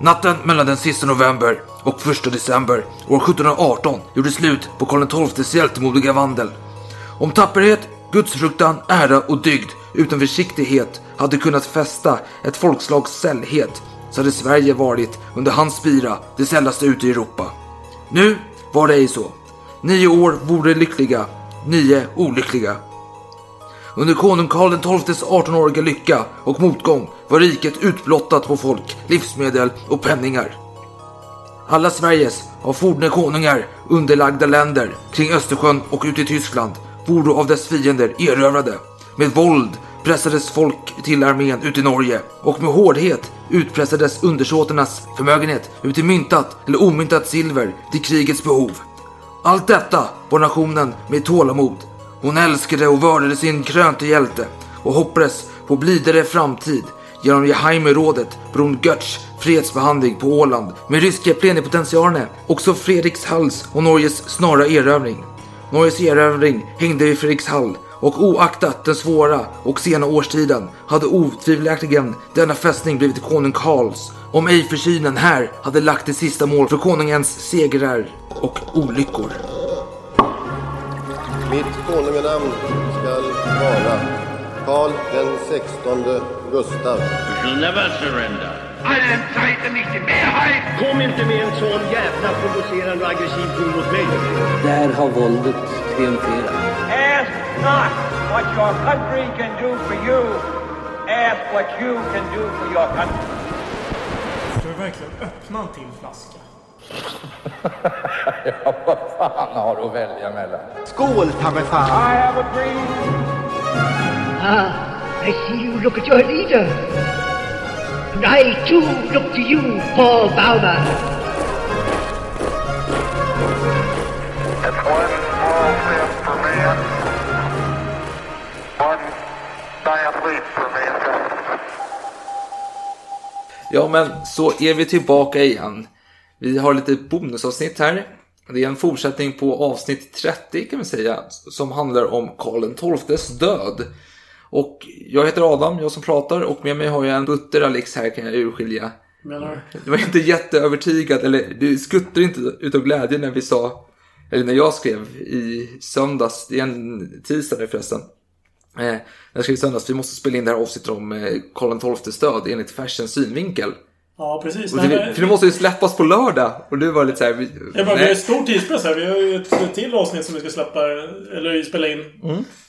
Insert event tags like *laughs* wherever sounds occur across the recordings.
Natten mellan den sista november och första december år 1718 gjorde slut på Karl XIIs hjältemodiga vandel. Om tapperhet, gudsfruktan, ära och dygd utan försiktighet hade kunnat fästa ett folkslags sällhet så hade Sverige varit under hans spira det sällaste ute i Europa. Nu var det ej så. Nio år vore lyckliga, nio olyckliga. Under konung Karl XIIs 18-åriga lycka och motgång var riket utblottat på folk, livsmedel och penningar. Alla Sveriges av forne konungar underlagda länder kring Östersjön och ute i Tyskland vore av dess fiender erövrade. Med våld pressades folk till armén ut i Norge och med hårdhet utpressades undersåtarnas förmögenhet ut i myntat eller omyntat silver till krigets behov. Allt detta var nationen med tålamod. Hon älskade och vördade sin krönte hjälte och hoppades på blidare framtid genom Jaime-rådet Brun Götz fredsbehandling på Åland med ryska plenipotentiarerna, också Fredrikshalls och Norges snara erövring. Norges erövring hängde vid Fredrikshall och oaktat den svåra och sena årstiden hade otvivelaktigen denna fästning blivit konung Karls om ej försynen här hade lagt det sista mål för konungens segrar och olyckor. Mitt konunganamn skall vara Karl den sextonde Gustav. We shall never surrender. allen Zeiten nicht die Mehrheit. Kom inte med en sån jävla provocerande och aggressiv ton mot mig. Där har våldet triumferat. Ask not what your country can do for you. Ask what you can do for your country. Ska vi verkligen öppna en till flaska? Skål, ta mig fan! I have a dream. Ah, I see you look at your leader. And I too look to you, Paul Bauma. It's one small step for man, one giant leap for mankind. Ja, men så är vi tillbaka igen. Vi har lite bonusavsnitt här. Det är en fortsättning på avsnitt 30 kan vi säga, som handlar om Karl XIIs död. Och jag heter Adam, jag som pratar, och med mig har jag en butter Alex här kan jag urskilja. Menar Du var inte jätteövertygad, eller du skuttade inte utav glädje när vi sa, eller när jag skrev i söndags, det är en tisdag nu förresten. Eh, när jag skrev i söndags, vi måste spela in det här avsnittet om eh, Karl XIIs död enligt färsens synvinkel. Ja, precis. Och Nej, för det måste ju släppas på lördag. Och du var lite såhär... Jag bara, vi har ju stor tidspress här. Vi har ju ett till avsnitt som vi ska släppa, eller spela in.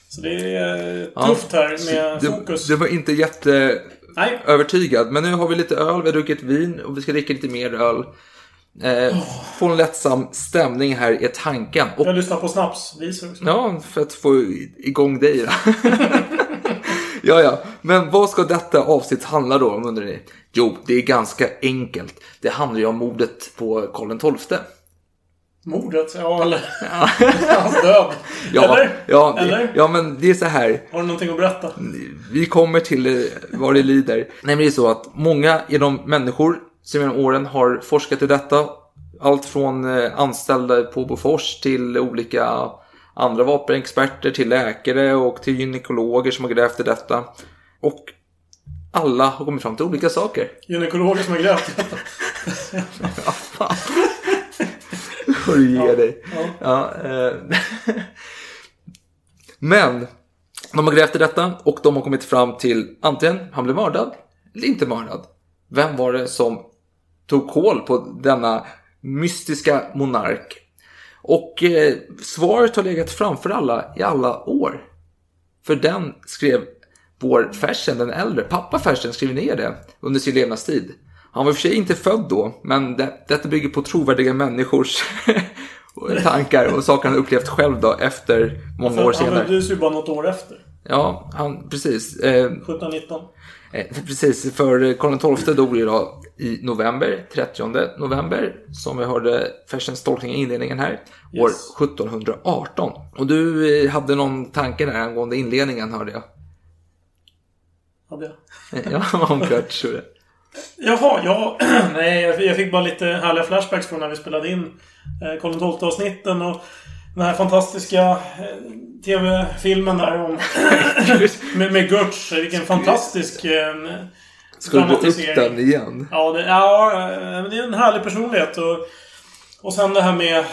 Så det är eh, Ja. tufft här med du, fokus. du var inte jätteövertygad. Nej, Men nu har vi lite öl, vi har druckit vin och vi ska dricka lite mer öl. Eh, Få en lättsam stämning här är tanken. Och, jag lyssnar på snapsvisor ja, för att få igång dig. *laughs* ja, ja. Men vad ska detta avsnitt handla då om undrar ni? Jo, det är ganska enkelt. Det handlar ju om mordet på Karl XII. Mordet? Ja, eller *laughs* hans död. Ja, eller? ja, eller? ja, men det är så här. Har du någonting att berätta? Vi kommer till eh, vad det lider. Nej, men det är så att många de människor som genom åren har forskat i detta. Allt från eh, anställda på Bofors till olika andra vapenexperter, till läkare och till gynekologer som har grävt i detta. Och alla har kommit fram till olika saker. Gynekologer som har grävt i detta. får du ge dig. Ja, eh. Men de har grävt i detta och de har kommit fram till antingen han blev mördad eller inte mördad. Vem var det som tog koll på denna mystiska monark? Och eh, svaret har legat framför alla i alla år. För den skrev vår Fersen, den äldre, pappa Fersen skrev ner det under sin levnadstid. Han var i och för sig inte född då, men det, detta bygger på trovärdiga människors *laughs* tankar och saker han upplevt själv då efter många år Han senare. föddes ju bara något år efter. Ja, han, precis. Eh, 1719. Eh, Precis, för Karl XII dog ju då i november, 30 november, som vi hörde Fersens tolkning i inledningen här, år Yes. 1718. Och du eh, hade någon tanke där angående inledningen hörde jag. Hade jag. Eh, Ja, *laughs* om jag. Jaha, ja. *clears throat* Nej, jag- fick bara lite härliga flashbacks från när vi spelade in Karl XII avsnitten och den här fantastiska eh, TV-filmen där om... *laughs* med, med Götz. Vilken fantastisk... Eh, Skulle du ta upp den igen? Ja, det, ja, eh, men det är en härlig personlighet. Och, och sen det här med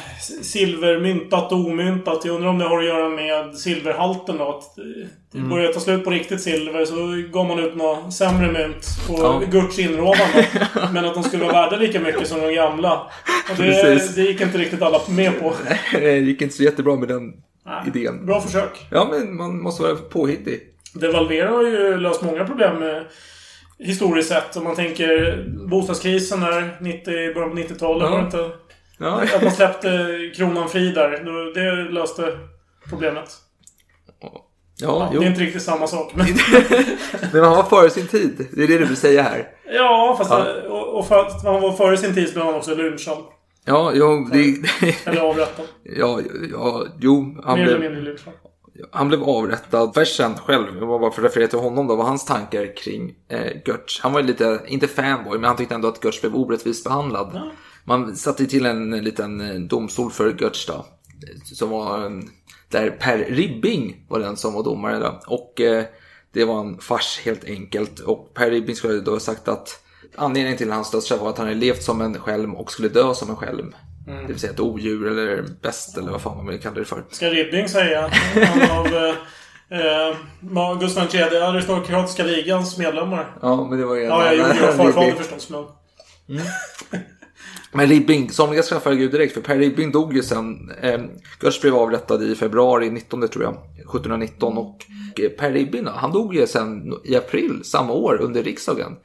silvermyntat och omyntat. Jag undrar om det har att göra med silverhalten då. Att det Mm. börjar ta slut på riktigt silver. Så gav man ut något sämre mynt på Ja. Gurts inrådan. *laughs* Men att de skulle vara värda lika mycket som de gamla. Och det, det gick inte riktigt alla med på. *laughs* Det gick inte så jättebra med den Nej, idén. Bra försök. Ja, men man måste vara påhittig. Devalvera har ju löst många problem eh, historiskt sett. Om man tänker bostadskrisen där 90, i början på 90-talet. Ja. Var det inte? Ja, Att man släppte kronan fri där. Det löste problemet. ja Ja, det är inte riktigt samma sak. Men, *laughs* Men han var före sin tid. Det är det du vill säga här. ja, fast Ja. Och, och för att han var före sin tid så blev han också lynchad. Ja, jo, det, *laughs* Eller avrättad. ja, ja, jo, han Mer eller blev, mindre lynchad. han blev avrättad. Fersen själv, jag var bara för att referera till honom då, var hans tankar kring eh, Götz. Han var ju lite, inte fanboy, men han tyckte ändå att Götz blev orättvist behandlad. Ja. Man satte ju till en liten eh, domstol för Götz. Som var, där Per Ribbing var den som var domare då. Och eh, det var en fars helt enkelt. Och Per Ribbing skulle då ha sagt att anledningen till hans dödsstraff var att han hade levt som en skälm och skulle dö som en skälm. Det vill säga ett odjur eller bäst eller vad fan man vill kalla det för. Ska Ribbing säga. Han *laughs* av eh, eh, Gustav III aristokratiska ligans medlemmar. Ja, men det var ju Ja, jag gjorde farfader Ribbing. förstås. Men... *laughs* Men Ribbing, somliga straffar Gud direkt för Per Ribbing dog ju sen. Eh, Götz blev avrättad i februari 19 tror jag, 1719 och eh, Per Ribbing då, han dog ju sen i april samma år under riksdagen.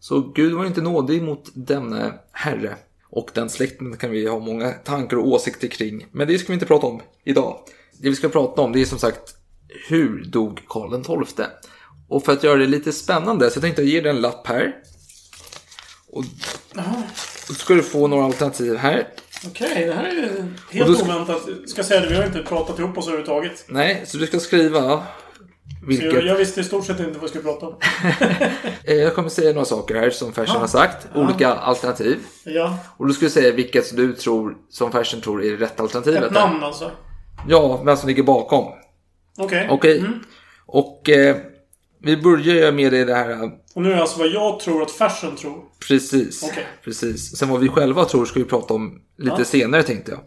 Så Gud var ju inte nådig mot denne herre. Och den släkten kan vi ha många tankar och åsikter kring. Men det ska vi inte prata om idag. Det vi ska prata om det är som sagt hur dog Karl XII? Och för att göra det lite spännande så tänkte jag ge dig en lapp här. Och då ska du få några alternativ här. Okej, det här är helt ska- oväntat. Ska säga det, vi har inte pratat ihop oss överhuvudtaget. Nej, så du ska skriva vilket... jag, jag visste i stort sett inte vad vi skulle prata om. *laughs* Eh, Jag kommer säga några saker här som Fersen har sagt. Olika alternativ. Ja, Och du ska säga vilket du tror, som Fersen tror är rätt alternativet. ett namn alltså. Ja, vem som ligger bakom. Okej. Okej. Och eh, vi börjar med det här. Och nu är det alltså vad jag tror att Fersen tror. Precis. Okej. Precis. Sen vad vi själva tror ska vi prata om lite Ja. senare tänkte jag.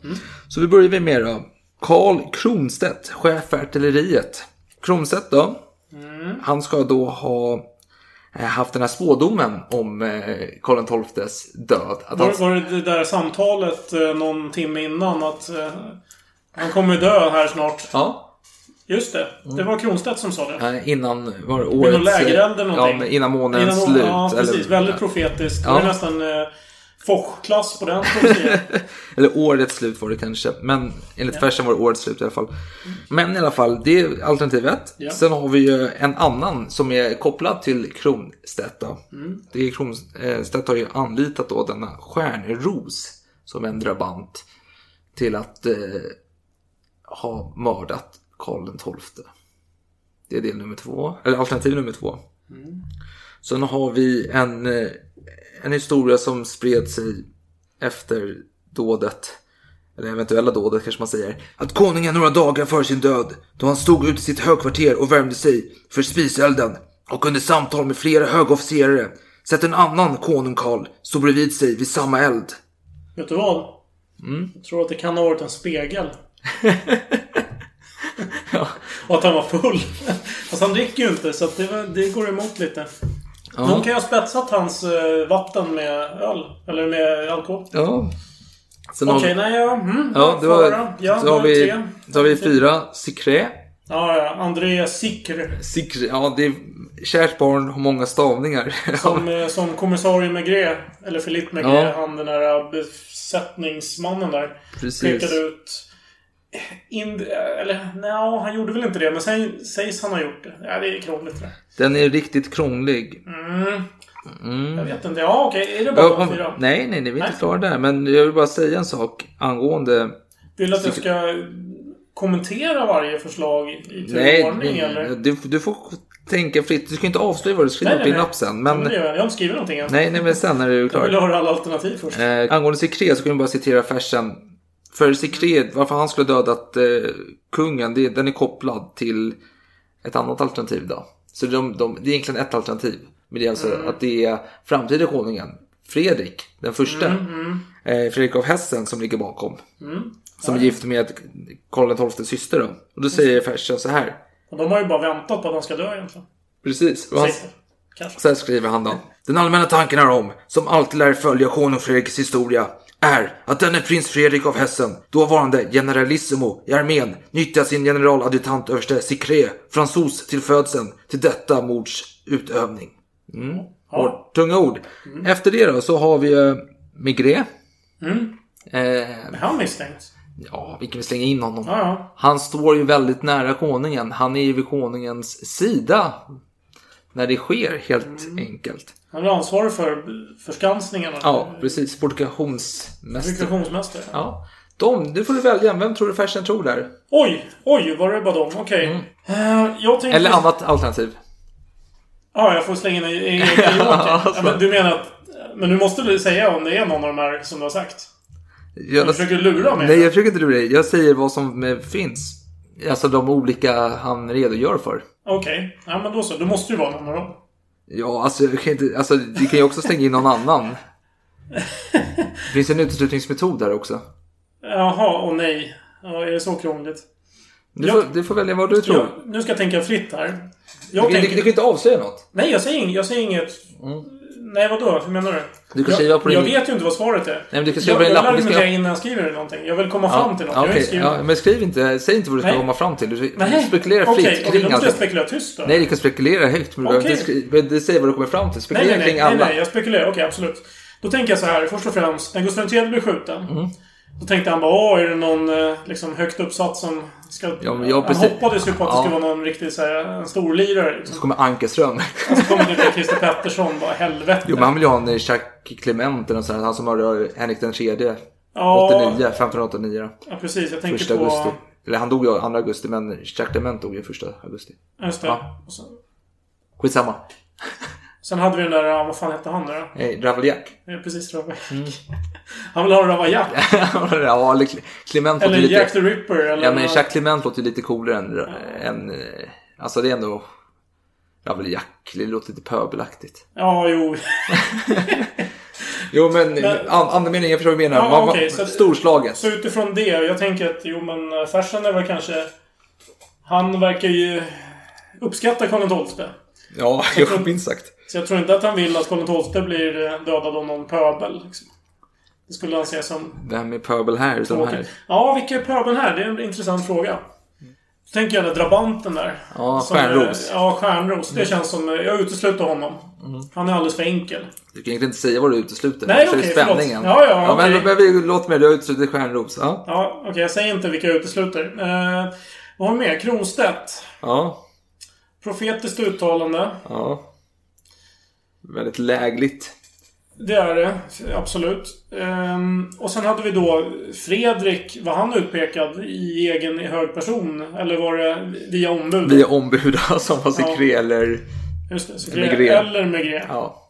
Så vi börjar med då. Karl Kronstedt, chef för artilleriet. Kronstedt då. Han ska då ha eh, haft den här spådomen om Karl XIIs död. Att Var, var det det där samtalet någon timme innan att han kommer ju dö här snart? ja, Just det. Det var Kronstedt som sa det. eh, innan var det Vid någon årets... lägereld eller ja, någonting. men innan månens Innan- slut. Ja, precis. eller, Väldigt profetiskt. Det Ja. var nästan eh, Foch-klass på den. *laughs* Eller årets slut var det kanske. Men enligt Fersen var det årets slut i alla fall. Men i alla fall, det är alternativ ett. Ja. Sen har vi ju en annan som är kopplad till Kronstedt. Mm. Det är Kronstedt har ju anlitat då denna Stjärnros som en drabant till att eh, ha mördat Karl XII. Det är del nummer två, eller alternativ nummer två. Sen har vi en, eh, en historia som spred sig efter dådet, eller eventuella dådet kanske man säger, att konungen några dagar före sin död, då han stod ute i sitt högkvarter och värmde sig för spiselden och under samtal med flera högofficerare sett en annan konung Karl stå bredvid sig vid samma eld. Vet du vad? Mm. Jag tror att det kan ha varit en spegel. *laughs* Och att han var full. *laughs* Fast han dricker ju inte så det, det går emot lite. Någon kan ju ha spetsat hans eh, vatten med öl. Eller med alkohol. Ja. Okej, har, nej ja. Mm, ja, det var, ja, så, då har vi, tre. så har vi fyra. Secret. Ja, ja. André Sikr. Secret. Ja, det är kärt barn har många stavningar. *laughs* Som, eh, som kommissarie Maigret. Eller Philippe Maigret. Ja. Han den där besättningsmannen där. Precis. Pekade ut... In, eller nej, han gjorde väl inte det. Men sen sägs han ha gjort det. Ja, det är krångligt det. Den är riktigt krånglig. Jag vet inte. Ja, okej. Är det bara Ja, de fyra? nej, nej, nej, vi är inte klara där. Men jag vill bara säga en sak angående... Vill du att jag ska kommentera varje förslag i tur Nej, eller? du, du får tänka fritt. Du ska inte avslöja vad du skriver Nej, på din nej. lapp sen. Ja, Men, gör jag. har inte skrivit någonting än. nej, nej, men sen när du är Jag vill klar. höra alla alternativ först. Eh, angående Secret så kan vi bara citera Fersen. För Secret, varför han skulle dödat eh, kungen, det, den är kopplad till ett annat alternativ då. Så de, de, det är egentligen ett alternativ. Men det är alltså att det är framtida konungen, Fredrik, den första. Eh, Fredrik av Hessen som ligger bakom. Som är gift med Karl XIIs syster då. Och då säger Fersen så här. Och de har ju bara väntat på att han ska dö egentligen. Precis. Och han. Kanske. så här skriver han då. Den allmänna tanken är om, som alltid lär följa konung Fredriks historia, är att denne prins Fredrik av Hessen, dåvarande generalissimo i armén, nyttjar sin generaladjutant överste Sicré, fransos till födseln, till detta mords utövning. Mm. Hård, tunga ord. Efter det då så har vi uh, Migré. Eh, Är han misstänkt? ja, vi kan väl slänga in honom. Ja, ja. Han står ju väldigt nära konungen. Han är ju vid konungens sida. När det sker helt enkelt. Han är ansvarig för förskansningarna. Ja, precis. Fortifikationsmästare. Rekreationsmästare. Ja. De, du får du välja. Vem tror du Fersen tror där? Oj, oj, var det bara dem? Okej. Eh, jag tänkte... Eller annat alternativ. Ja, jag får slänga in en egen *laughs* ja, men Du menar att... Men du måste väl säga om det är någon av de här som du har sagt? Jag, Du försöker lura mig? nej, jag försöker inte lura dig. Jag säger vad som eh, finns. Alltså de olika han redogör för. Okej. Ja, men då så. Det måste ju vara någon av dem. Ja, alltså, jag kan inte, alltså du kan ju också slänga in någon annan. *laughs* Det finns en uteslutningsmetod där också. Jaha, och nej. Ja, är det så krångligt? Du, Jag- får, du får välja vad du tror. Jag, nu ska jag tänka fritt här. Du, Jag du, tänker... du kan inte avslöja något. Nej, jag säger, jag säger inget... Nej, vadå? Hur menar du? Du kan jag, skriva på jag din- vet ju inte vad svaret är. men du kan skriva jag, på din jag lapp. vill Vi ska- argumentera innan jag skriver någonting. Jag vill komma fram till något. Ja, jag inte skrivit ja, men skriv inte. Säg inte vad du ska Nej. komma fram till. Du, Nej, du spekulerar okej, fritt okej, kring då måste jag spekulera tyst då. Nej, du kan spekulera högt. Men du inte skriva, du säger vad du kommer fram till. nej, Spekulera nej, nej, kring nej, alla. nej, jag spekulerar. Okej, absolut. Då tänker jag så här, först och främst, när Gustav III blev skjuten. Mm. Då tänkte han bara, är det någon eh, liksom, högt uppsatt som ska... Ja, jag han precis- hoppades ju på att det Ja. skulle vara någon riktig så här, en storlirare. Liksom. Så kommer Ankarström. Och så kommer det till Christer Pettersson, bara helvete. Jo, men han vill ju ha en Jacques Clement eller sånt. Han som mördade Henrik den tredje. ja, 89, 1589 då. ja, precis. Jag tänker Första på... augusti. Eller han dog ju 2 augusti, men Jacques Clement dog ju första augusti. Just det. Ja. Och sen, Skitsamma. Sen hade vi den där, ja, vad fan hette han nu då? Hey, Ravaillac. Ja, precis, Ravaillac. Mm. *laughs* Han vill ha Ravaillac. *laughs* ja, eller Cle- Clement Eller lite... Jack the Ripper. Eller Ja, men Jacques Clement låter lite coolare än... än eh, alltså det är ändå... Ravaillac, det låter lite pöbelaktigt. Ja, jo. *laughs* Jo, men, Men- an, andemeningen, jag förstår vad du menar. Ja, Man- man- okej, så- Storslagen. Så utifrån det, jag tänker att jo men eh, Fersen är väl kanske... Han verkar ju uppskatta Karl XII. Ja, jag minst sagt. Så jag tror inte att han vill att Karl XII blir eh, dödad av någon pöbel. Liksom. Det skulle han se som Vem är pöbel här de här? Ja, vilka är pöbeln här? Det är en intressant fråga. Så tänker jag den där drabanten där. Ja, Som, Stjärnros. Ja, Stjärnros. Det känns som... eh, Jag utesluter honom. Han är alldeles för enkel. Du kan egentligen inte säga vad du utesluter. Nej, okej, förlåt. spänningen. Ja, ja, men, okej. men, vi- låt mig, du har uteslutit Stjärnros. Ja. Ja, okej. jag säger inte vilka jag utesluter. Eh, vad har vi mer? Kronstedt. Ja. Profetiskt uttalande. Ja. Väldigt lägligt. Det är det. Absolut. Ehm, och sen hade vi då Fredrik. Var han utpekad i egen hög person? Eller var det via ombud? Via ombud *laughs* som var Secret eller... Just det. Maigret. Eller Maigret. Ja. Ja.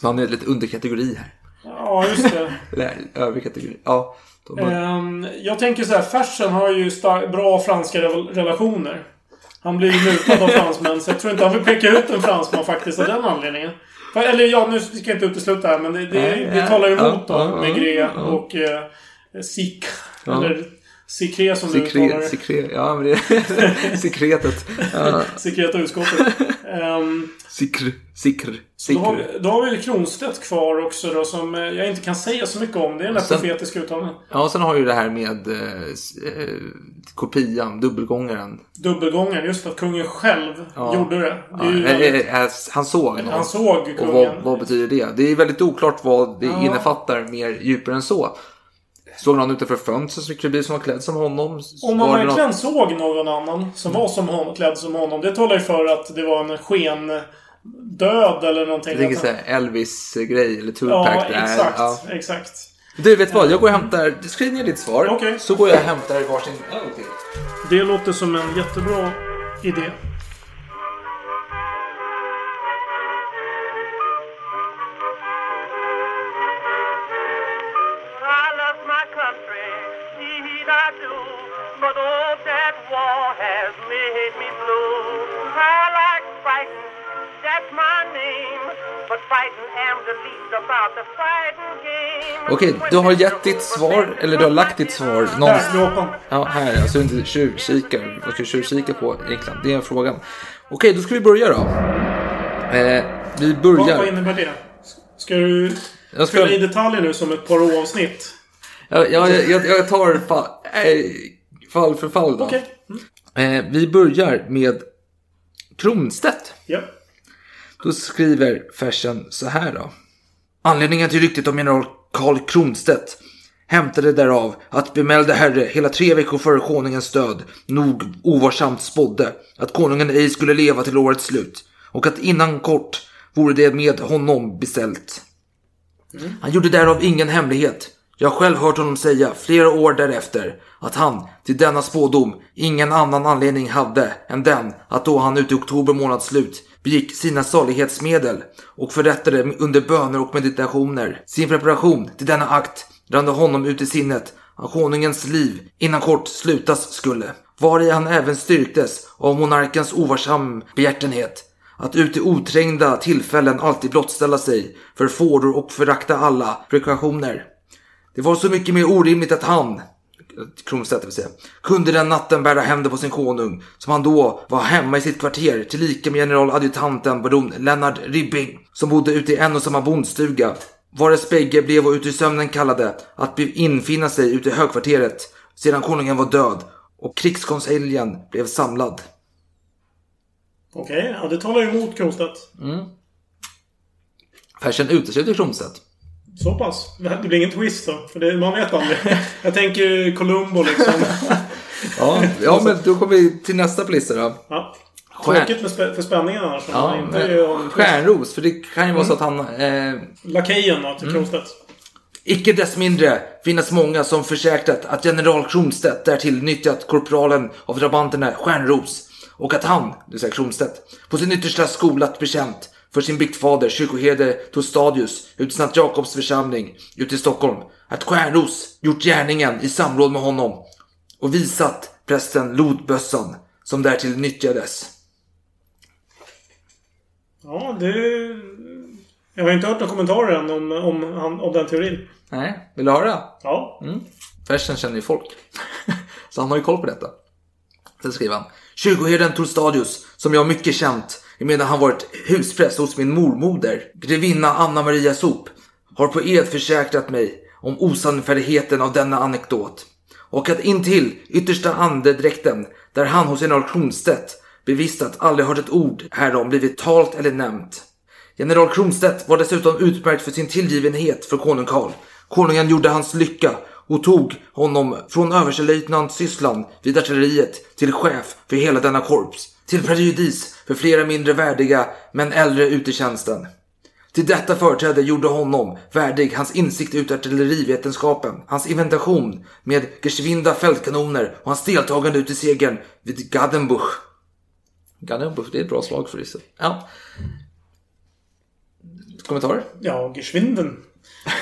Så han är lite underkategori här. just det. *laughs* Eller övrig kategori. Ja. Har... Ehm, jag tänker så här. Fersen har ju bra franska re- relationer. Han blir mutad av fransmän. Så jag tror inte han vill peka ut en fransman faktiskt av den anledningen. För- Eller ja, nu ska jag inte utesluta här. Men det, det, det ja, talar ju emot ja, Maigret ja. och eh, Sik. Eller Sikre som du uttalar Sekret, det. sekret, ja men det är *laughs* sekretet. Ja. Sekreta utskottet. um, Sikr, sikr, då, har sikr. då har vi Kronstedt kvar också då som eh, jag inte kan säga så mycket om. Det är den där Sen- profetiska uttalandet. Ja, och sen har ju det här med eh, eh, kopian, dubbelgångaren. Dubbelgången, just att kungen själv Ja. gjorde det. Ja, det ju eh, han såg någon. han såg Och kungen. vad, vad betyder det? Det är väldigt oklart vad det Ja. innefattar mer djupare än så. Såg någon utanför fönstret som skulle bli som var klädd som honom? Om man verkligen något- såg någon annan som var som honom, klädd som honom. Det talar ju för att det var en sken död eller någonting. Jag tänker såhär Elvis-grej eller Ja, Tupac. där. exakt. Ja. Exakt. Du, vet vad? Jag går och hämtar... Skriv ner ditt svar. Okej. Så går jag och hämtar varsin öl till. Det låter som en jättebra idé. Okej, du har gett ditt svar, eller du har lagt ditt svar någonstans. Ja, här. Alltså inte tjuvkikar. Vad ska du tjuvkika på egentligen? Det är frågan. Okej, då ska vi börja då. Eh, vi Vad, vad börjar. innebär det? Ska du Jag ska- fylla i detaljer nu som ett par avsnitt? Jag, jag, jag, jag tar fall, eh, fall för fall då. Okej. Eh, vi börjar med Kronstedt. Ja. Då skriver Fersen så här då. Anledningen till ryktet om general Karl Kronstedt hämtade därav att bemälde herre hela tre veckor före konungens död nog ovarsamt spådde att konungen ej skulle leva till årets slut och att innan kort vore det med honom beställt. Han gjorde därav ingen hemlighet. Jag har själv hört honom säga flera år därefter att han till denna spådom ingen annan anledning hade än den att då han ute i oktober månads slut begick sina salighetsmedel och förrättade under böner och meditationer sin preparation till denna akt rann honom ut i sinnet att konungens liv innan kort slutas skulle. Vari han även styrktes av monarkens ovarsam behjärtenhet att ut i oträngda tillfällen alltid blottställa sig för fåror och förakta alla prekautioner. Det var så mycket mer orimligt att han, Kronstedt vill säga, kunde den natten bära händer på sin konung, som han då var hemma i sitt kvarter, tillika med generaladjutanten baron Lennart Ribbing, som bodde ute i en och samma bondstuga, vares bägge blev och ut i sömnen kallade att infinna sig ute i högkvarteret sedan konungen var död och krigskonseljen blev samlad. Okej, ja, det talar emot Kronstedt. Fersen utesluter Kronstedt. Så pass. Det blir ingen twist då. För det, man vet aldrig. Jag tänker Columbo liksom. *laughs* Ja, ja men då kommer vi till nästa på listan då. Ja. Tråkigt med spä- för spänningen annars. Ja, men, stjärnros, för det kan ju vara så att han... Eh, Lakejen då, Mm. till Kronstedt. icke dess mindre finnas många som försäkrat att general Kronstedt därtill nyttjat korpralen av drabanterna Stjärnros och att han, det vill säga Kronstedt, på sin yttersta skolat bekänt för sin biktfader kyrkoherde Tostadius ute i Sankt Jakobs församling ute i Stockholm att Stjärnros gjort gärningen i samråd med honom och visat prästen lodbössan som därtill nyttjades. Ja, det... Jag har inte hört några kommentarer än om, om, om den teorin. Nej, vill du höra? Ja. Fersen känner ju folk. *laughs* Så han har ju koll på detta. Sen skriver han. Kyrkoherden Torstadius, som jag mycket känt emedan han varit huspräst hos min mormoder, grevinna Anna Maria Sop, har på ed försäkrat mig om osannfärdigheten av denna anekdot. Och att intill yttersta andedräkten, där han hos general Kronstedt bevistat aldrig hört ett ord härom blivit talt eller nämnt. General Kronstedt var dessutom utmärkt för sin tillgivenhet för konung Karl. Konungen gjorde hans lycka och tog honom från överstelöjtnant Sysslan vid artilleriet till chef för hela denna korps. Till prejudis för flera mindre värdiga men äldre ute i tjänsten. Till detta företräde gjorde honom värdig hans insikt ut artillerivetenskapen, hans inventation med geschwinda fältkanoner och hans deltagande ut i segern vid Gadenbuch. Gadenbuch, det är ett bra slag för det. Ja. Kommentarer? Ja, Geschwinden.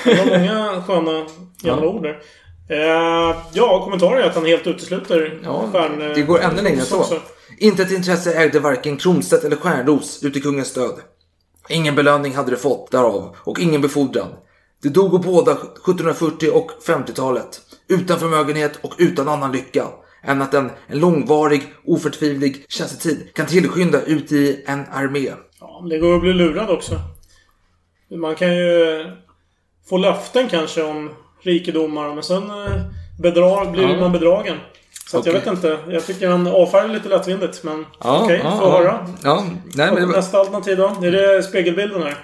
Det var många sköna gamla ord där. Eh, ja, kommentarer är att han helt utesluter Ja, stjärn... det går ännu längre än så. Inte ett intresse ägde varken Kronstedt eller Stjärnros ut i kungens död. Ingen belöning hade de fått därav och ingen befordran. De dog båda 1740 och 50-talet. Utan förmögenhet och utan annan lycka än att en, en långvarig, oförtvivlig tjänstetid kan tillskynda ut i en armé. Ja, det går att bli lurad också. Man kan ju få löften kanske om rikedomar men sen eh, bedrar, blir Ja. man bedragen. Så att jag vet inte. Jag tycker han avfärdar lite lättvindigt men okej, ja, får ja. höra. Ja, nej, men det Nästa alternativ då? Är det spegelbilden här?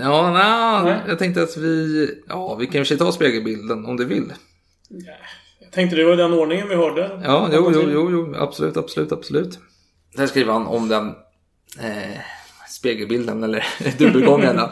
ja, nej, Nej. jag tänkte att vi... Ja, vi kan i och för sig ta spegelbilden om du vill. Jag tänkte det var den ordningen vi hörde. Ja, jo, jo, jo, jo, absolut, absolut, absolut. Här skriver han om den eh, spegelbilden eller *laughs* dubbelgångarna.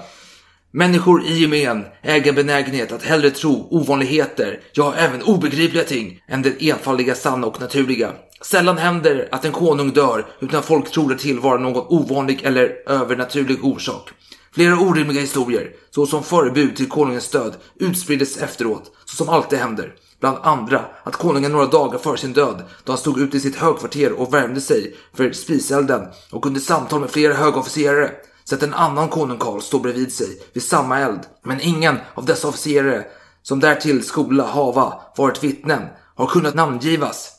Människor i gemen äger benägenhet att hellre tro ovanligheter, ja även obegripliga ting, än det enfaldiga sanna och naturliga. Sällan händer att en konung dör utan folk tror det tillvara någon ovanlig eller övernaturlig orsak. Flera orimliga historier, såsom förebud till konungens död, utspriddes efteråt, så som alltid händer. Bland andra att konungen några dagar före sin död, då han stod ute i sitt högkvarter och värmde sig för spiselden och under samtal med flera högofficerare, sett en annan konung Karl stå bredvid sig vid samma eld, men ingen av dessa officerare som därtill skola hava varit vittnen har kunnat namngivas.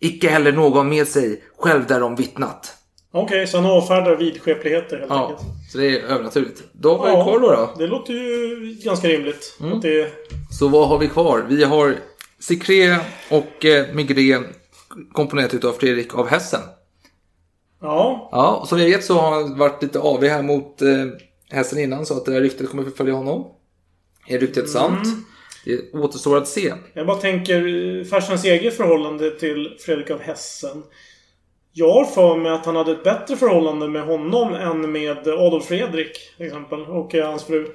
Icke heller någon med sig själv därom vittnat. Okej, så han avfärdar vidskepligheter helt Ja, enkelt. så det är övernaturligt. Då har vi kvar då, då. det låter ju ganska rimligt. Mm. Det, Så vad har vi kvar? Vi har Secré och eh, Migré komponerat utav Fredrik av Hessen. Ja, Ja, och som vi vet så har han varit lite avig här mot eh, Hessen innan så att det här ryktet kommer förfölja honom. Är ryktet sant? Det återstår att se. jag bara tänker eh, farsans eget förhållande till Fredrik av Hessen. Jag har för mig att han hade ett bättre förhållande med honom än med Adolf Fredrik till exempel. Och eh, hans fru.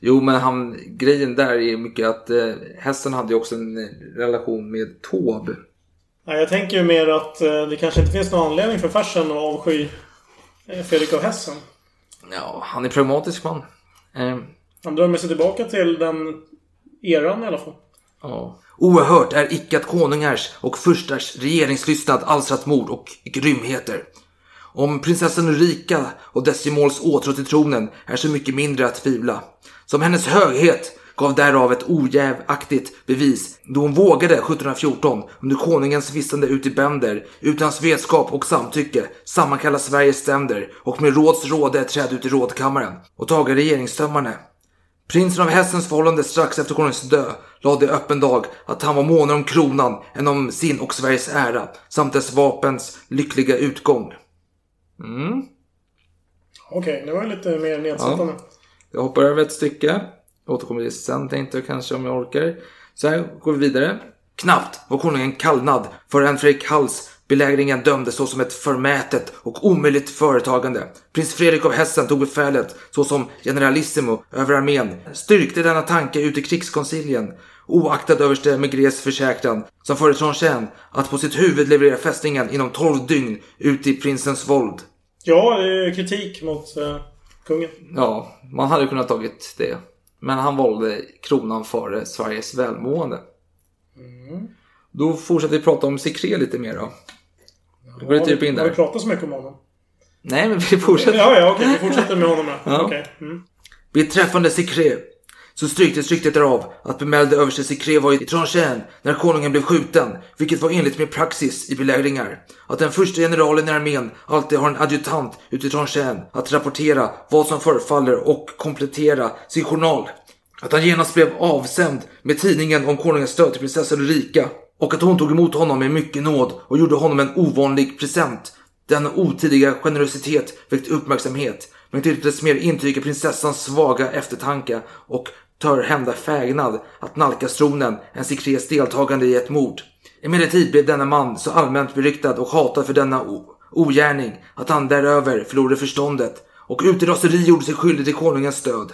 Jo, men han, grejen där är mycket att eh, Hessen hade ju också en eh, relation med Taube. Jag tänker ju mer att eh, det kanske inte finns någon anledning för farsan att avsky eh, Fredrik av Hessen. Ja, han är pragmatisk man. Eh, Han drar med sig tillbaka till den eran i alla fall. ja. Oerhört är icke att konungars och furstars regeringslystnad alstrat mord och grymheter. Om prinsessan Ulrika och Decimåls åtrå till tronen är så mycket mindre att tvivla. Som hennes höghet gav därav ett ojävaktigt bevis då hon vågade 1714 under konungens vistande ut i bänder utan hans vetskap och samtycke sammankalla Sveriges ständer och med råds råde träda ut i rådkammaren och taga regeringstömmarna. Prinsen av Hessens förhållande strax efter konungens död lade i öppen dag att han var månare om kronan än om sin och Sveriges ära samt dess vapens lyckliga utgång. Mm. Okej, det var lite mer nedsättande. Jag hoppar över ett stycke. Jag återkommer till det sen tänkte jag kanske om jag orkar. Så här går vi vidare. Knappt var konungen kallnad förrän Fredrik Halls belägringen dömdes såsom ett förmätet och omöjligt företagande. Prins Fredrik av Hessen tog befälet såsom generalissimo över armén, styrkte denna tanke ut i krigskonsilien, oaktad överste Megrés försäkran, som förde Tronchin att på sitt huvud leverera fästningen inom 12 dygn ut i prinsens våld. Ja, kritik mot eh, kungen. Ja, man hade kunnat tagit det. Men han valde kronan före Sveriges välmående. Då fortsätter vi prata om Secré lite mer då. Då går det typ in Har vi där. pratat så mycket om honom? Nej, men vi fortsätter. Ja, ja, okej. Vi fortsätter med honom då. Ja. Okej. Mm. Beträffande Secré så stryktes ryktet därav att bemälde överste Secré var i Tranchen när konungen blev skjuten, vilket var enligt med praxis i belägringar. Att den första generalen i armén alltid har en adjutant ute i Tranchen att rapportera vad som förefaller och komplettera sin journal. Att han genast blev avsänd med tidningen om konungens stöd till prinsessan Ulrika och att hon tog emot honom med mycket nåd och gjorde honom en ovanlig present. Denna otidiga generositet väckte uppmärksamhet, men till dess mer intyga prinsessans svaga eftertanke och törhända fägnad att nalkas tronen än Sikres deltagande i ett mord. Emellertid blev denna man så allmänt beryktad och hatad för denna ogärning att han däröver förlorade förståndet och ut i raseri gjorde sig skyldig till konungens stöd.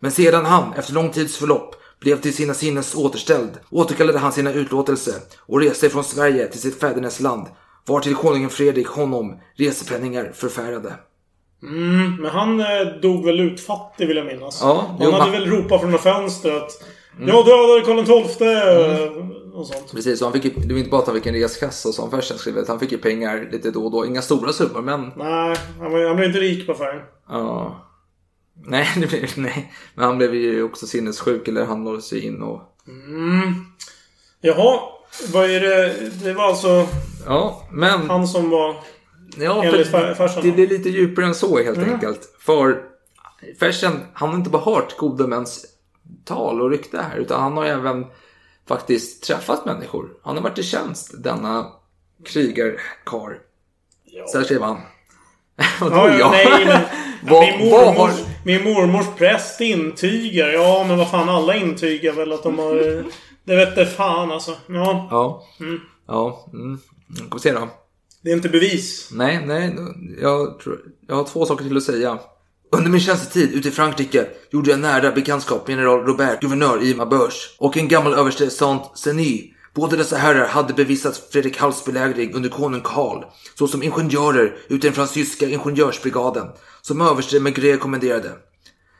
Men sedan han, efter lång tids förlopp, blev till sina sinnes återställd, återkallade han sina utlåtelse och reste från Sverige till sitt fädernesland, vartill konungen Fredrik honom resepenningar förfärade. Mm, men han eh, dog väl utfattig vill jag minnas. Ja, han jo, hade man- väl ropat från något fönster att Jag dödade Karl XII! Mm. Och sånt. Precis, så han fick ju, det var inte bara att han fick en reskassa som Fersen skrev, han fick ju pengar lite då och då. Inga stora summor, men Nej, han, var, han blev inte rik på affären. ja. Nej, *laughs* det blev, nej, men han blev ju också sinnessjuk eller han lade sig in och Mm. Jaha, vad är det? Det var alltså ja, men han som var... Ja, för det blir lite djupare än så helt Mm. enkelt. För Fersen, han har inte bara hört gode mäns tal och rykte här, utan han har även faktiskt träffat människor. Han har varit i tjänst, denna krigarkar. Så här skrev han. *laughs* Vadå Ja, ja, nej, men... *laughs* Vad- min, vad har- mormors, min mormors präst intygar. Ja, men vad fan, alla intygar väl att de har... *laughs* Det vet det fan alltså. Ja, Ja. Mm. Ja. Mm. Vi se då det är inte bevis. Nej, nej. Jag, tror, jag har två saker till att säga. Under min tjänstetid ute i Frankrike gjorde jag nära bekantskap med general Robert, guvernör i Maubeuge, och en gammal överste Saint Seny. Båda dessa herrar hade bevisat Fredrik Halls belägring under konung Karl, såsom ingenjörer ute i den fransyska ingenjörsbrigaden, som överste Maigret kommenderade.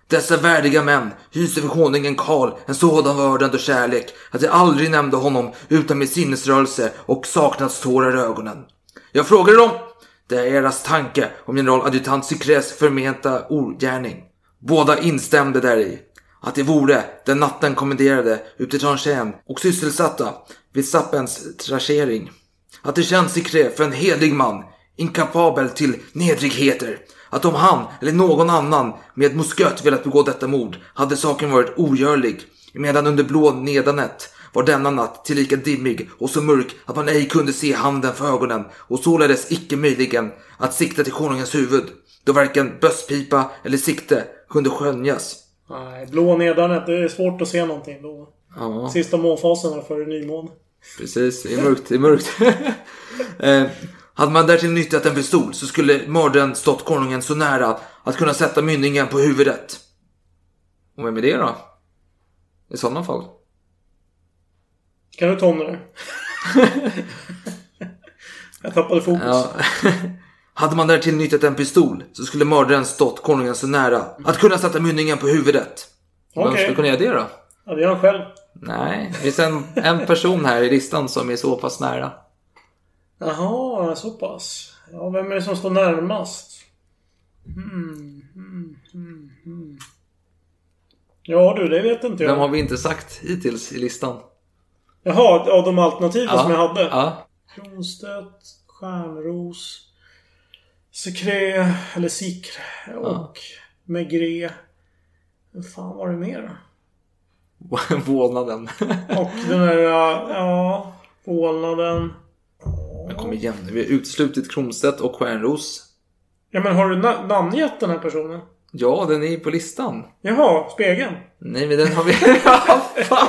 Dessa värdiga män hyste för konungen Karl en sådan vördnad och kärlek att jag aldrig nämnde honom utan med sinnesrörelse och saknadstårar i ögonen. Jag frågade dem, Det är deras tanke om generaladjutant Sucrés förmenta ogärning. Båda instämde däri. Att det vore den natten kommenderade ut till Tranchén och sysselsatta vid Sappens tragering. Att det känns Sucré för en hedig man, inkapabel till nedrigheter. Att om han eller någon annan med musköt velat begå detta mord hade saken varit ogörlig. Medan under blå nedanet var denna natt tillika dimmig och så mörk att man ej kunde se handen för ögonen och således icke möjligen att sikta till konungens huvud. Då varken bösspipa eller sikte kunde skönjas. Nej, blå nedanet. Det är svårt att se någonting då. Ja. Sista månfaserna före nymåne. Precis, det är mörkt. Det är mörkt. *laughs* eh, hade man därtill nyttjat en pistol så skulle mördaren stått konungen så nära att kunna sätta mynningen på huvudet. Och vem är det då? I sådana fall. Kan du ta om det där? *laughs* Jag tappade fokus. Ja. *laughs* Hade man därtill nyttjat en pistol så skulle mördaren stått konungen så nära att kunna sätta mynningen på huvudet. Vem Okej. skulle kunna göra det då? Ja, det gör han själv. Nej, det finns en, en person här i listan som är så pass nära. Jaha, så pass. Ja, vem är det som står närmast? Hmm, hmm, hmm. Ja du, det vet inte jag. Vem har vi inte sagt hittills i listan? Jaha, av de alternativen som jag hade? Ja. Kronstedt, Stjärnros, Secré, eller Sikre och Megré. Vad fan var det mer då? *laughs* Vålnaden. *laughs* Och den där, ja, vålnaden. Men kom igen vi har uteslutit Kronstedt och Stjärnros. Ja men har du na- namngett den här personen? Ja, den är ju på listan. Jaha, spegeln. Nej, men den har vi... *laughs* Ja, fan.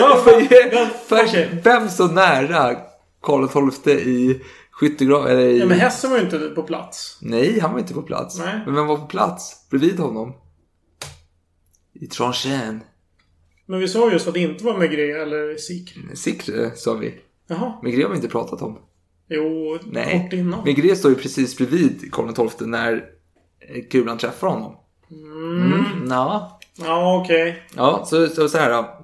Ja, men- för okej. vem så nära Karl XII i skyttegrav? Eller i... Ja men Hessen var ju inte på plats. Nej, han var inte på plats. Nej. Men vem var på plats bredvid honom? I Tranchén. Men vi sa just att det inte var Megré eller Sikre. Sikre sa vi. Jaha. Migré har vi inte pratat om. Jo, Nej. kort innan. Migré står ju precis bredvid Karl XII när eh, kulan träffar honom. Mm. Ja. Ja, okej. Ja, så, så, så här då.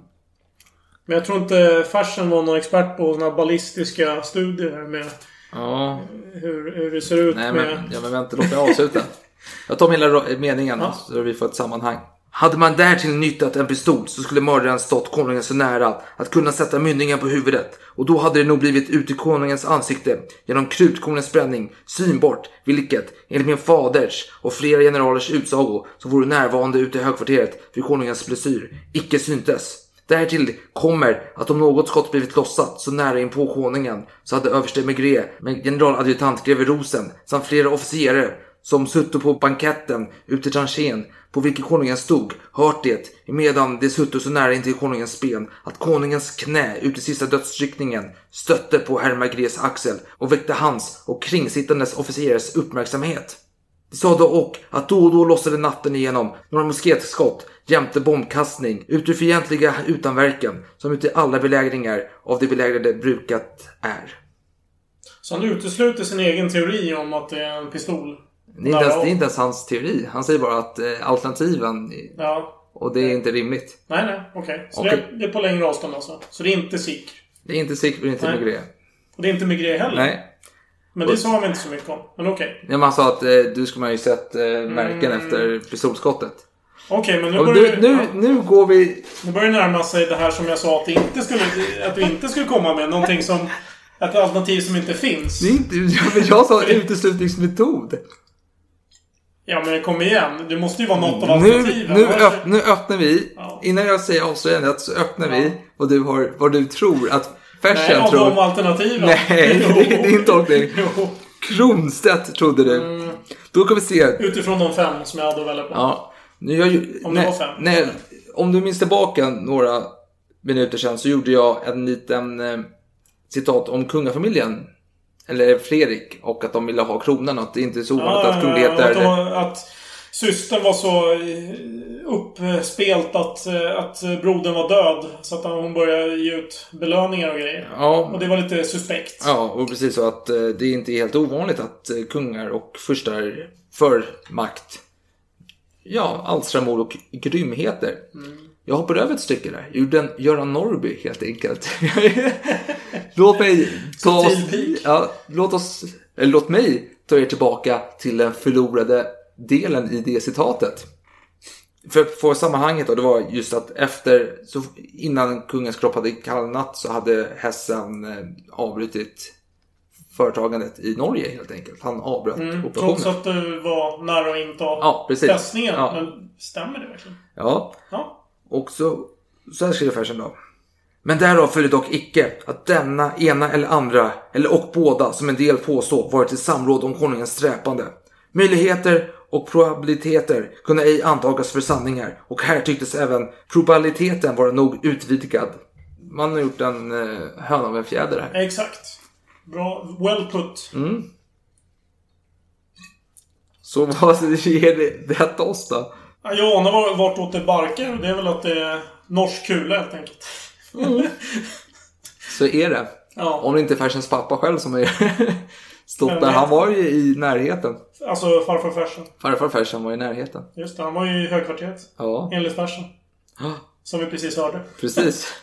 Men jag tror inte Fersen var någon expert på här ballistiska studier med Ja. hur, hur det ser ut Nej, med... men, ja, men vänta, låt mig avsluta. *laughs* Jag tar om hela meningen Ja. så vi får ett sammanhang. Hade man därtill nyttjat en pistol så skulle mördaren stått konungen så nära att kunna sätta mynningen på huvudet. Och då hade det nog blivit ut i konungens ansikte genom krutkornens bränning synbart, vilket enligt min faders och flera generalers utsago som vore närvarande ute i högkvarteret vid konungens blessyr icke syntes. Därtill kommer att om något skott blivit lossat så nära in på konungen så hade överste Maigret med generaladjutant greve Rosen samt flera officerare som sutto på banketten ute i tranchén på vilken konungen stod hört det medan de sutto så nära intill konungens ben att konungens knä ut i sista dödsryckningen stötte på herr axel och väckte hans och kringsittandes officerares uppmärksamhet. De sade och att då och då lossade natten igenom några musketskott jämte bombkastning ut ur fientliga utanverken som ute i alla belägringar av de belägrade brukat är. Så han utesluter sin egen teori om att det är en pistol. Det är, inte ens, det är inte ens hans teori. Han säger bara att eh, alternativen, Ja. och det är inte rimligt. Nej, nej. Okej. Så Okej. Det, det är på längre avstånd alltså. Så det är inte Sikr. Det är inte säkert, inte Nej. Migré. Och det är inte Migré heller. Nej. Men det sa vi inte så mycket om. Men okej. Ja, man sa att eh, du skulle man ju sett eh, märken efter pistolskottet. Okej, men nu Och börjar, nu, nu, nu går vi... nu börjar det närma sig det här som jag sa att, det inte skulle, att du inte skulle komma med. Någonting som... Ett alternativ som inte finns. Det är inte, *laughs* ja, men jag sa uteslutningsmetod. Ja, men kom igen. Det måste ju vara något av Nu, alternativen. nu, Annars- öpp, nu öppnar vi. Ja. Innan jag säger avslöjandet så öppnar vi vad du, har, vad du tror att Nej, Fersen av tror. de alternativen. Nej, det är din tolkning. Jo. Kronstedt trodde du. Mm. Då kan vi se. Utifrån de fem som jag hade att välja på. Ja, nu jag, Om det nej, var fem. Nej, om du minns tillbaka några minuter sedan så gjorde jag en liten eh, citat om kungafamiljen. Eller Fredrik och att de ville ha kronan och att det inte är så ovanligt att och kungligheter... att, de- att systern var så eh, uppspelt att, eh, att brodern var död. Så att hon började ge ut belöningar och grejer. Ja, Och det var lite suspekt. Ja, och precis så att eh, det är inte helt ovanligt att kungar och furstar för makt, ja, alstrar mord och grymheter. Jag hoppar över ett stycke där. Gjorde en Göran Norrby helt enkelt. *laughs* *laughs* låt mig ta oss, ja, låt oss eller låt mig ta er tillbaka till den förlorade delen i det citatet. För, för sammanhanget då, det var just att efter, så innan kungens kropp hade kallnat så hade Hessen eh, avbrutit företagandet i Norge helt enkelt. Han avbröt Mm, operationen. trots att du var nära att inta Ja, precis. fästningen. Ja. Men stämmer det verkligen? Ja, Ja. och så, så här skriver Fersen då. Men därav följer dock icke att denna ena eller andra, eller och båda, som en del påstår, varit i samråd om konungens sträpande. Möjligheter och probabiliteter kunde ej antagas för sanningar, och här tycktes även probabiliteten vara nog utvidgad. Man har gjort en eh, höna av en fjäder här. Exakt. Bra. Well put. Mm. Så vad ger det, detta oss då? Ja, Jag anar var- vartåt det barkar. Det är väl att det är norsk kula helt enkelt. Så är det. Ja. Om det inte är Fersens pappa själv som har stått där. Han var ju i närheten. Alltså farfar Fersen. Farfar Fersen var i närheten. Just det, han var ju i högkvarteret. Ja, Enligt Fersen. Ja. Som vi precis hörde. precis. *laughs*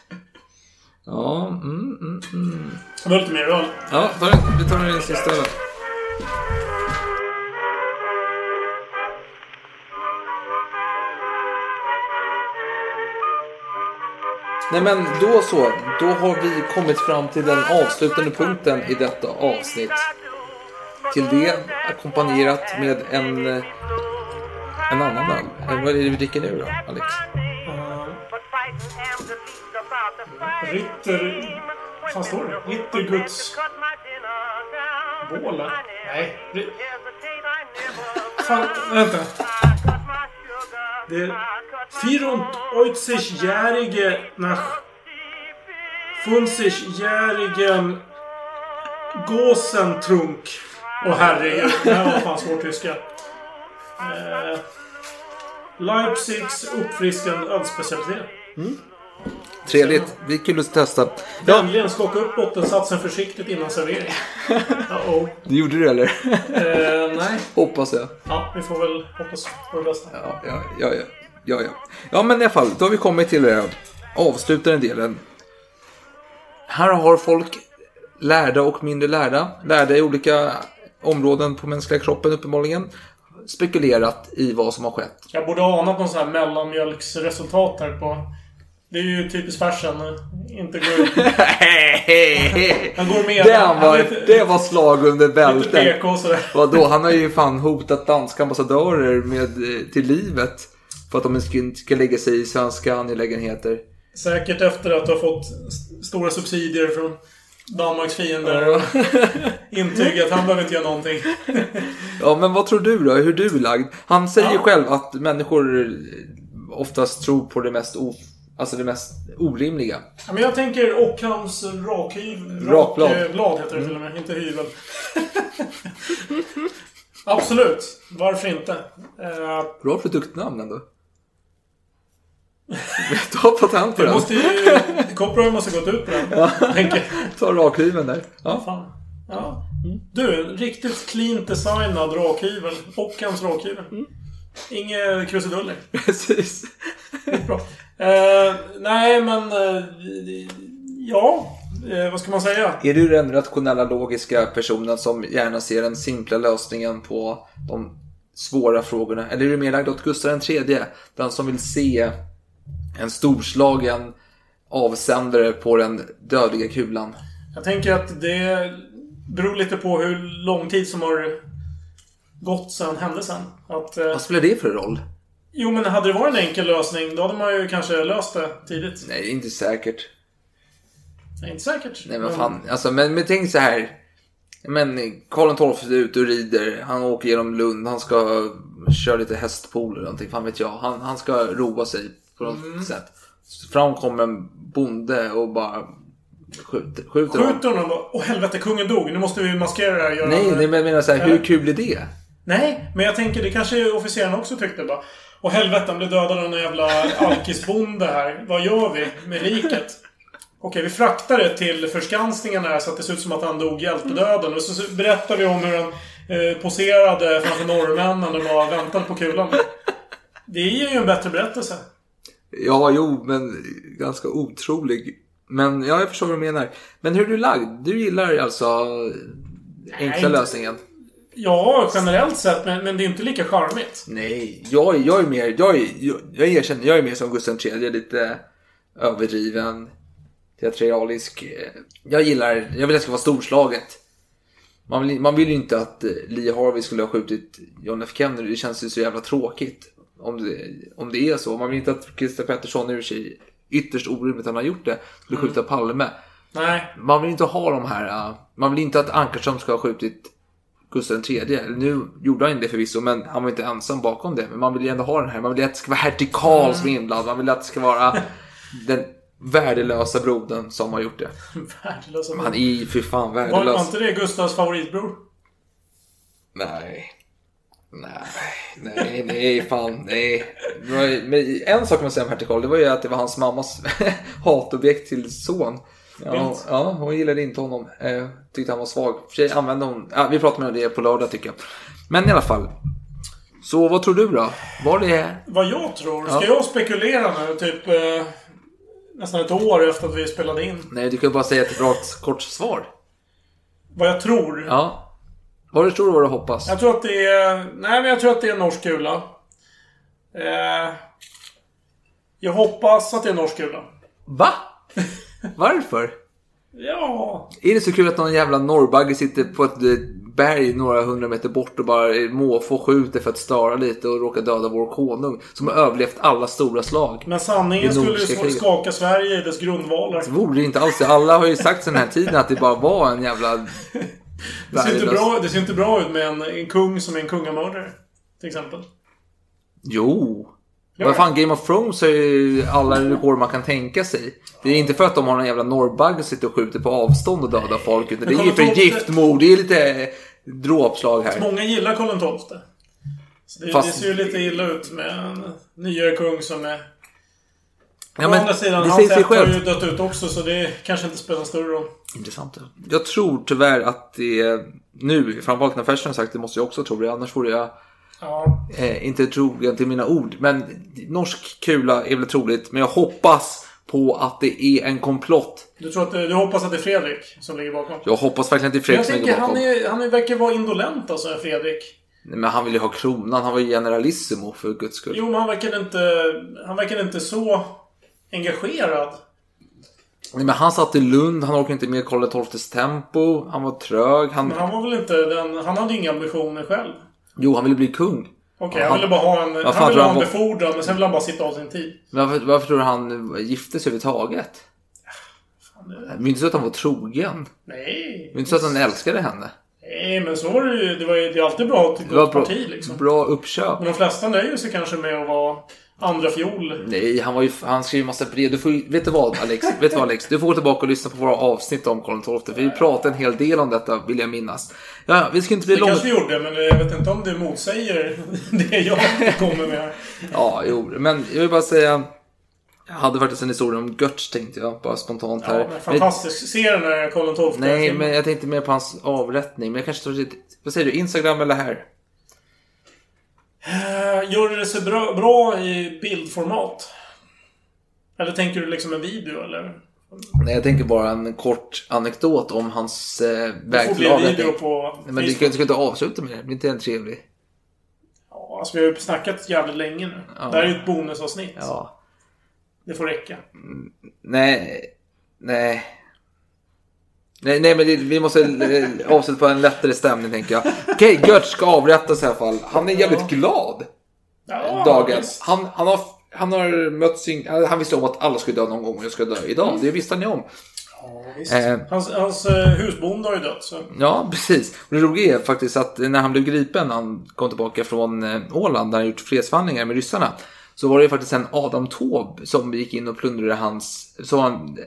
Ja, mm, mm, mm. Det var lite mer öl. Ja, vi tar den sista då. Nej men då så, då har vi kommit fram till den avslutande punkten i detta avsnitt. Till det ackompanjerat med en, eh, en annan öl. Eh, vad är det vi dricker nu då, Alex? Eh, Ritter... Vad fan står det? Ritterguds... Båle? Nej. Fan, vänta der 84-jährige nach 50-jährigen Gåsentrunk. Åh herregud, det här var fan svår tyska. Eh, Leipzigs uppfriskande ölspecialitet. Mm. Trevligt, det är kul att testa. Vänligen skaka upp bottensatsen försiktigt innan servering. *laughs* Uh-oh. Du gjorde det eller? Eh, nej. Hoppas jag. Ja, vi får väl hoppas på det bästa. Ja, ja, ja, ja, ja, ja. Ja, men i alla fall, då har vi kommit till det avslutande delen. Här har folk, lärda och mindre lärda, lärda i olika områden på mänskliga kroppen uppenbarligen, spekulerat i vad som har skett. Jag borde ha anat någon sån här mellanmjölksresultat där på... Det är ju typiskt Fersen. Inte gå ut. *laughs* Han går med. Den var, det var slag under bältet. Vadå, han har ju fan hotat danska ambassadörer med, eh, till livet. För att de inte ska lägga sig i svenska angelägenheter. Säkert efter att ha fått st- stora subsidier från Danmarks fiender. Och *laughs* intyg att han behöver inte göra någonting. *laughs* Ja, men vad tror du då? Hur är du lagd? Han säger Ja. själv att människor oftast tror på det mest, o... alltså det mest orimliga. Ja, men jag tänker Ockhams rakhyv... Rakblad. Rakblad heter det till och med, inte hyvel. *laughs* Absolut. Varför inte? Eh, Bra produktnamn ändå. *laughs* Ta patent på den. måste ju... Copyright måste gått ut på den. Tänker. Ta rakhyveln där. Ja. Fan. Ja. Du, riktigt clean designad rakhyvel. Ockhams rakhyvel. Inget krusiduller. *laughs* Precis. Bra. Eh, nej, men... Eh, ja. Eh, vad ska man säga? Är du den rationella, logiska personen som gärna ser den simpla lösningen på de svåra frågorna? Eller är du mer lagd åt Gustav III? Den som vill se en storslagen avsändare på den dödliga kulan? Jag tänker att det beror lite på hur lång tid som har gått sedan händelsen. Att, eh, Vad spelar det för roll? Jo, men hade det varit en enkel lösning, då hade man ju kanske löst det tidigt. Nej, inte säkert. Är inte säkert. Nej men fan, alltså men, men tänk så här. Men Karl XII är ute och rider, han åker genom Lund, han ska köra lite hästpool eller någonting, fan vet jag. Han, han ska roa sig på något Mm. sätt. Fram kommer en bonde och bara skjuter, skjuter. Skjuter honom och Åh helvete, kungen dog. Nu måste vi maskera det här. Göra Nej, nej, men jag menar så här, hur kul är det? Nej, men jag tänker det kanske officerarna också tyckte bara. Och helvete, han blev dödad av någon jävla alkisbonde här. Vad gör vi med liket? Okej, vi fraktar det till förskansningarna här så att det ser ut som att han dog hjältedöden. Och så berättar vi om hur han eh, poserade framför norrmännen och bara väntade på kulan. Det ger ju en bättre berättelse. Ja, jo, men ganska otrolig. Men ja, jag förstår vad du menar. Men hur är du lagd? Du gillar alltså enkla inte- lösningen. Ja, generellt sett, men, men det är inte lika charmigt. Nej, jag, jag är mer, jag, är, jag, jag erkänner, jag är mer som Gustav III, lite överdriven, teatralisk. Jag gillar, jag vill att det ska vara storslaget. Man vill, man vill ju inte att eh, Lee Harvey skulle ha skjutit John F Kennedy, det känns ju så jävla tråkigt. Om det, om det är så. Man vill inte att Christer Pettersson, för sig ytterst orimligt att han har gjort det, skulle skjuta Palme. Nej. Man vill inte ha de här, äh, man vill inte att Ankarström ska ha skjutit Gustav III. Nu gjorde han det förvisso, men han var inte ensam bakom det. Men man vill ju ändå ha den här, man vill att det ska vara hertig Karl som är inblandad. Man vill att det ska vara den värdelösa brodern som har gjort det. *laughs* Värdelösa Han är ju för fan Var, var värdelös. inte det Gustavs favoritbror? Nej. Nej, nej, nej, fan, nej. Var- Men en sak man säger om hertig Karl, det var ju att det var hans mammas *laughs* hatobjekt till son. Ja, ja, hon gillade inte honom. Eh, tyckte han var svag. För sig använde hon... Ja, vi pratar med det på lördag tycker jag. Men i alla fall. Så vad tror du då? Var det... Vad jag tror? Ska Ja. jag spekulera nu, typ eh, nästan ett år efter att vi spelade in? Nej, du kan bara säga ett rakt kort svar. Vad jag tror? Ja. Vad du tror och vad du hoppas. Jag tror att det är... Nej, men jag tror att det är en norsk kula. Eh, jag hoppas att det är en norsk kula. Va? *laughs* Varför? Ja... Är det så kul att någon jävla norrbagge sitter på ett eh, berg några hundra meter bort och bara måfå skjuter för att störa lite och råkar döda vår konung som har överlevt alla stora slag? Men sanningen skulle ju skaka Sverige i dess grundvalar. Det vore inte alls det. Alla har ju sagt sen den här tiden att det bara var en jävla... *laughs* Det ser, inte bra, det ser inte bra ut med en, en kung som är en kungamördare. Till exempel. Jo. Ja. Vad fan, Game of Thrones har ju alla rekord man kan tänka sig. Det är inte för att de har en jävla norrbagge som sitter och skjuter på avstånd och dödar folk. Utan det är ju för giftmord. Det är lite dråpslag här. Många gillar Karl XII. Det, Fast- det ser ju lite illa ut med en nyare kung som är... Ja, Å men andra sidan, det hans ett har ju dött ut också så det kanske inte spelar större roll. Intressant. Jag tror tyvärr att det är nu, framförallt när Fersen har sagt det måste jag också tro det. Annars vore jag Ja. eh, inte trogen till mina ord. Men norsk kula är väl troligt. Men jag hoppas på att det är en komplott. Du, tror att, du hoppas att det är Fredrik som ligger bakom? Jag hoppas verkligen att det är Fredrik jag som ligger tänker, bakom. han, är, han verkar vara indolent alltså, Fredrik. Nej, Men han vill ju ha kronan. Han var ju generalissimo för guds skull. Jo, men han verkar inte, han verkar inte så engagerad. Nej, men han satt i Lund. Han orkade inte med Karl XIIs tempo. Han var trög. Han... Men han var väl inte den... Han hade inga ambitioner själv. Jo, han ville bli kung. Okej, Han- han ville bara ha en... Han ville ha en befordran, men sen ville han bara sitta av sin tid. Varför, varför tror du han gifte sig överhuvudtaget? Det var inte så att han var trogen. Nej. Det var inte så att han älskade henne. Nej, men så var det ju. Det, var ju, det är alltid bra att bra, parti liksom. bra uppköp. Men de flesta nöjer sig kanske med att vara andra fiol. Nej, han, var ju, han skrev ju massa brev. Du får, vet du vad Alex? *laughs* vet du vad Alex? Du får gå tillbaka och lyssna på våra avsnitt om Karl XII. För vi pratade en hel del om detta, vill jag minnas. Ja, vi ska inte bli Det långa. kanske vi gjorde, men jag vet inte om det motsäger *laughs* det jag kommer med. Ja, jo. Men jag vill bara säga. Jag hade faktiskt en historia om Götz tänkte jag, bara spontant här. Ja, men fantastisk. Se den här Karl XII Nej, men jag tänkte mer på hans avrättning. Men jag kanske tar. Vad säger du? Instagram eller här? Eh, Gör det sig bra, bra i bildformat? Eller tänker du liksom en video eller? Nej, jag tänker bara en kort anekdot om hans eh, Det väg till avrättning. video på Nej, men du ska, du ska inte avsluta med det. Det blir inte en trevlig. Ja, alltså vi har ju snackat jävligt länge nu. Ja. Det här är ju ett bonusavsnitt. Ja. Det får räcka. Nej. Nej. Nej, nej men det, vi måste eh, avsluta på en lättare stämning tänker jag. Okej, Götz ska avrättas i alla fall. Han är jävligt glad. Ja, dagen. Han, han, har, han har mött sin... Han visste om att alla skulle dö någon gång och jag ska dö idag. Det visste han ju om. Ja. Eh. Hans, hans eh, husbonde har ju dött, så... Ja, precis. Och det roliga är faktiskt att när han blev gripen, han kom tillbaka från eh, Åland, där han gjort fredsförhandlingar med ryssarna. Så var det ju faktiskt en Adam Taube som gick in och plundrade hans... Så han,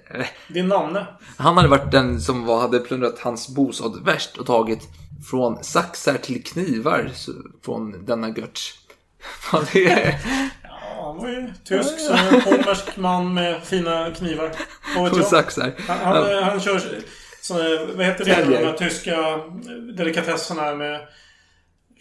Din namne. han hade varit den som var, hade plundrat hans bostad värst och tagit från saxar till knivar så, från denna Götz. *laughs* Ja, det han var ju tysk, så en polmersk man med fina knivar. Och saxar. Han, han, han kör såna, vad heter det, de här tyska delikatesserna med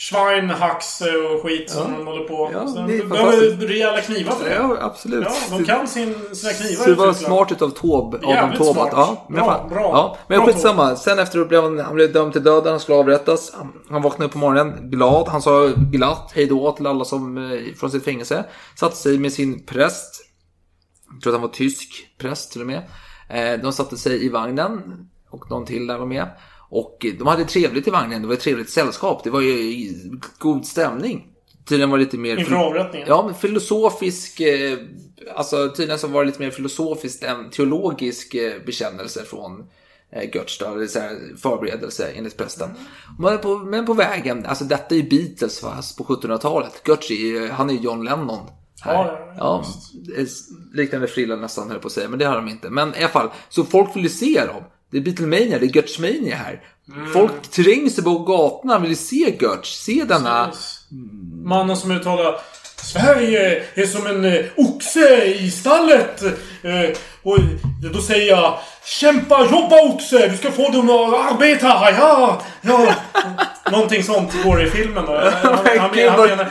Schweinhaxe och skit som de håller på. Ja, så de behöver rejäla knivar för det. Ja, absolut. Ja, de kan sin, sina knivar Så det var smart utav Taube, Adam smart. att- Ja, men, Bra, bra. Ja, men Bra skitsamma. Sen efter blev han, han blev dömd till döden, han skulle avrättas. Han, han vaknade upp på morgonen glad. Han sa glatt hej då till alla som eh, från sitt fängelse. Satte sig med sin präst. Jag tror att han var tysk präst till och med. Eh, de satte sig i vagnen och någon till där var med. Och de hade trevligt i vagnen. Det var ett trevligt sällskap. Det var ju god stämning. Tydligen var det lite mer... Inför avrättningen. Ja, men filosofisk... Eh, alltså tydligen så var det lite mer filosofiskt än teologisk eh, bekännelse från eh, Götz då, eller så här förberedelse enligt prästen. Men på, men på vägen, alltså detta är ju Beatles fast på 1700-talet. Götz är ju, han är ju John Lennon. Här. Ja, ja, ja, liknande frilla nästan höll på att säga, men det har de inte. Men i alla fall, så folk vill ju se dem. Det är Beatlemania, det är Götzmania här. Mm. Folk tränger sig på gatorna vill se Götz, se denna... Mannen som uttalar Sverige är som en eh, oxe i stallet. Eh, och då säger jag Kämpa, jobba oxe! Du ska få dem att arbeta! Ja! ja. Någonting sånt går i filmen då. *laughs* Han, han, han, menar...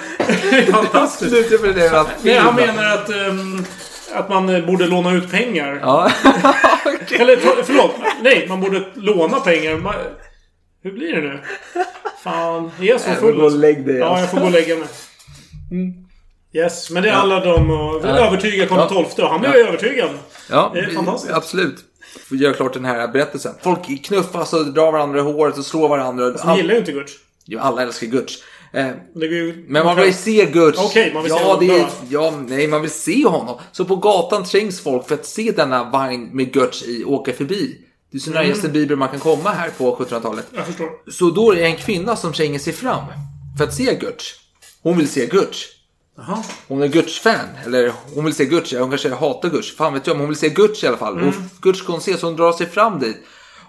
*laughs* Fantastiskt. Nej, han menar att, ehm, att man eh, borde låna ut pengar. Ja. *laughs* *laughs* Eller ta- förlåt. Nej, man borde låna pengar. Man, hur blir det nu? Fan, är jag så Jag får full? gå och lägg dig, Ja, alltså. jag får gå och lägga mig. Yes, men det handlade om att Ja. övertyga Karl Ja. XII. Han blev Ja. övertygad. Ja, Det är fantastiskt. absolut. Får göra klart den här berättelsen. Folk knuffas och drar varandra i håret och slår varandra. Han gillar ju inte Guts. Jo, alla älskar Guts. Eh, men man vill se Guts. Okej, man vill se ja, honom är, dö. ja, nej, man vill se honom. Så på gatan trängs folk för att se denna vagn med Guts i åka förbi. Det är så nära Mm. Justin Bieber man kan komma här på 1700-talet. Jag förstår. Så då är det en kvinna som tränger sig fram för att se Guts. Hon vill se. Jaha. Hon är Guts-fan. Eller hon vill se Guts. Hon kanske hatar Guts. Fan vet jag. Men hon vill se Guts i alla fall. Mm. Och Guts ska hon se så hon drar sig fram dit.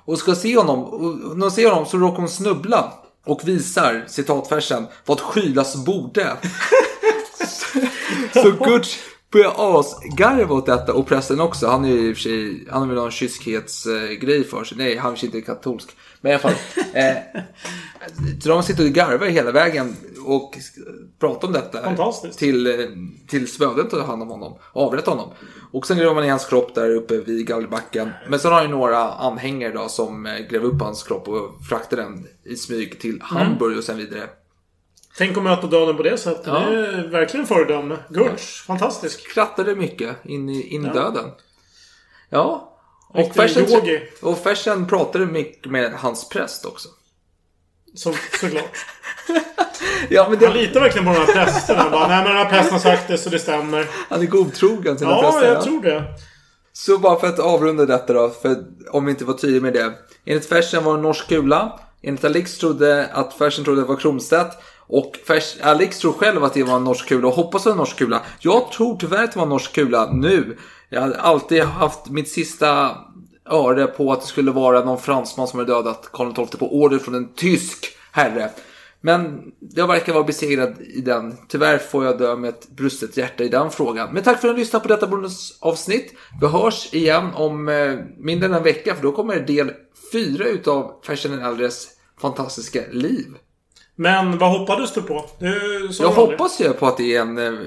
Och ska se honom. Och när hon ser honom så råkar hon snubbla. Och visar, citatversen, vad skylas borde. *laughs* så Guts börjar asgarva åt detta. Och prästen också. Han är ju i och för sig, han har väl någon kyskhetsgrej för sig. Nej, han kanske inte är katolsk. Men i alla fall. *laughs* Eh, så de sitter och garvar hela vägen och pratar om detta. Till, eh, till spödet tar hand om honom. Avrättar honom. Och sen gräver man i hans kropp där uppe vid galgbacken. Men sen har ju några anhängare då som eh, gräver upp hans kropp och fraktar den i smyg till Hamburg och sen vidare. Tänk att möta döden på det sättet. Ja. Det är verkligen föredöme. Guts. Fantastisk. Skrattade mycket in i, in Ja. döden. Ja. Och Fersen, och Fersen pratade mycket med hans präst också. Så, såklart. *laughs* Ja, men Han det, litar verkligen på de här prästerna. Bara, Nej men den här prästen har sagt det så det stämmer. han är godtrogen sina Ja, präster. jag tror det. Så bara för att avrunda detta då, för om vi inte var tydliga med det. Enligt Fersen var det en norsk kula. Enligt Alex trodde att Fersen trodde det var Kronstedt. Och Fers, Alex tror själv att det var en norsk kula och hoppas att det var en norsk kula. Jag tror tyvärr att det var en norsk kula nu. Jag har alltid haft mitt sista öre på att det skulle vara någon fransman som hade dödat Karl XII på order från en tysk herre. Men jag verkar vara besegrad i den. Tyvärr får jag dö med ett brustet hjärta i den frågan. Men tack för att ni lyssnade på detta bonusavsnitt. Vi hörs igen om eh, mindre än en vecka för då kommer del fyra utav Fersen den äldres fantastiska liv. Men vad hoppades du på? Du Jag hoppas ju på att det är en eh,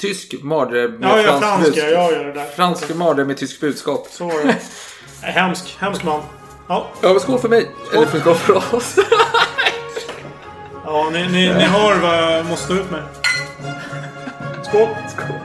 tysk mardröm med Ja, ja, franskt franska. budskap. Jag gör det där. Fransk mardröm med tysk budskap. Så var det. Hemsk. Hemsk man. Ja, Ja, skål för mig. Eller skål för oss. ja ni, ni, ni hör vad jag måste stå ut med. Skål! skål.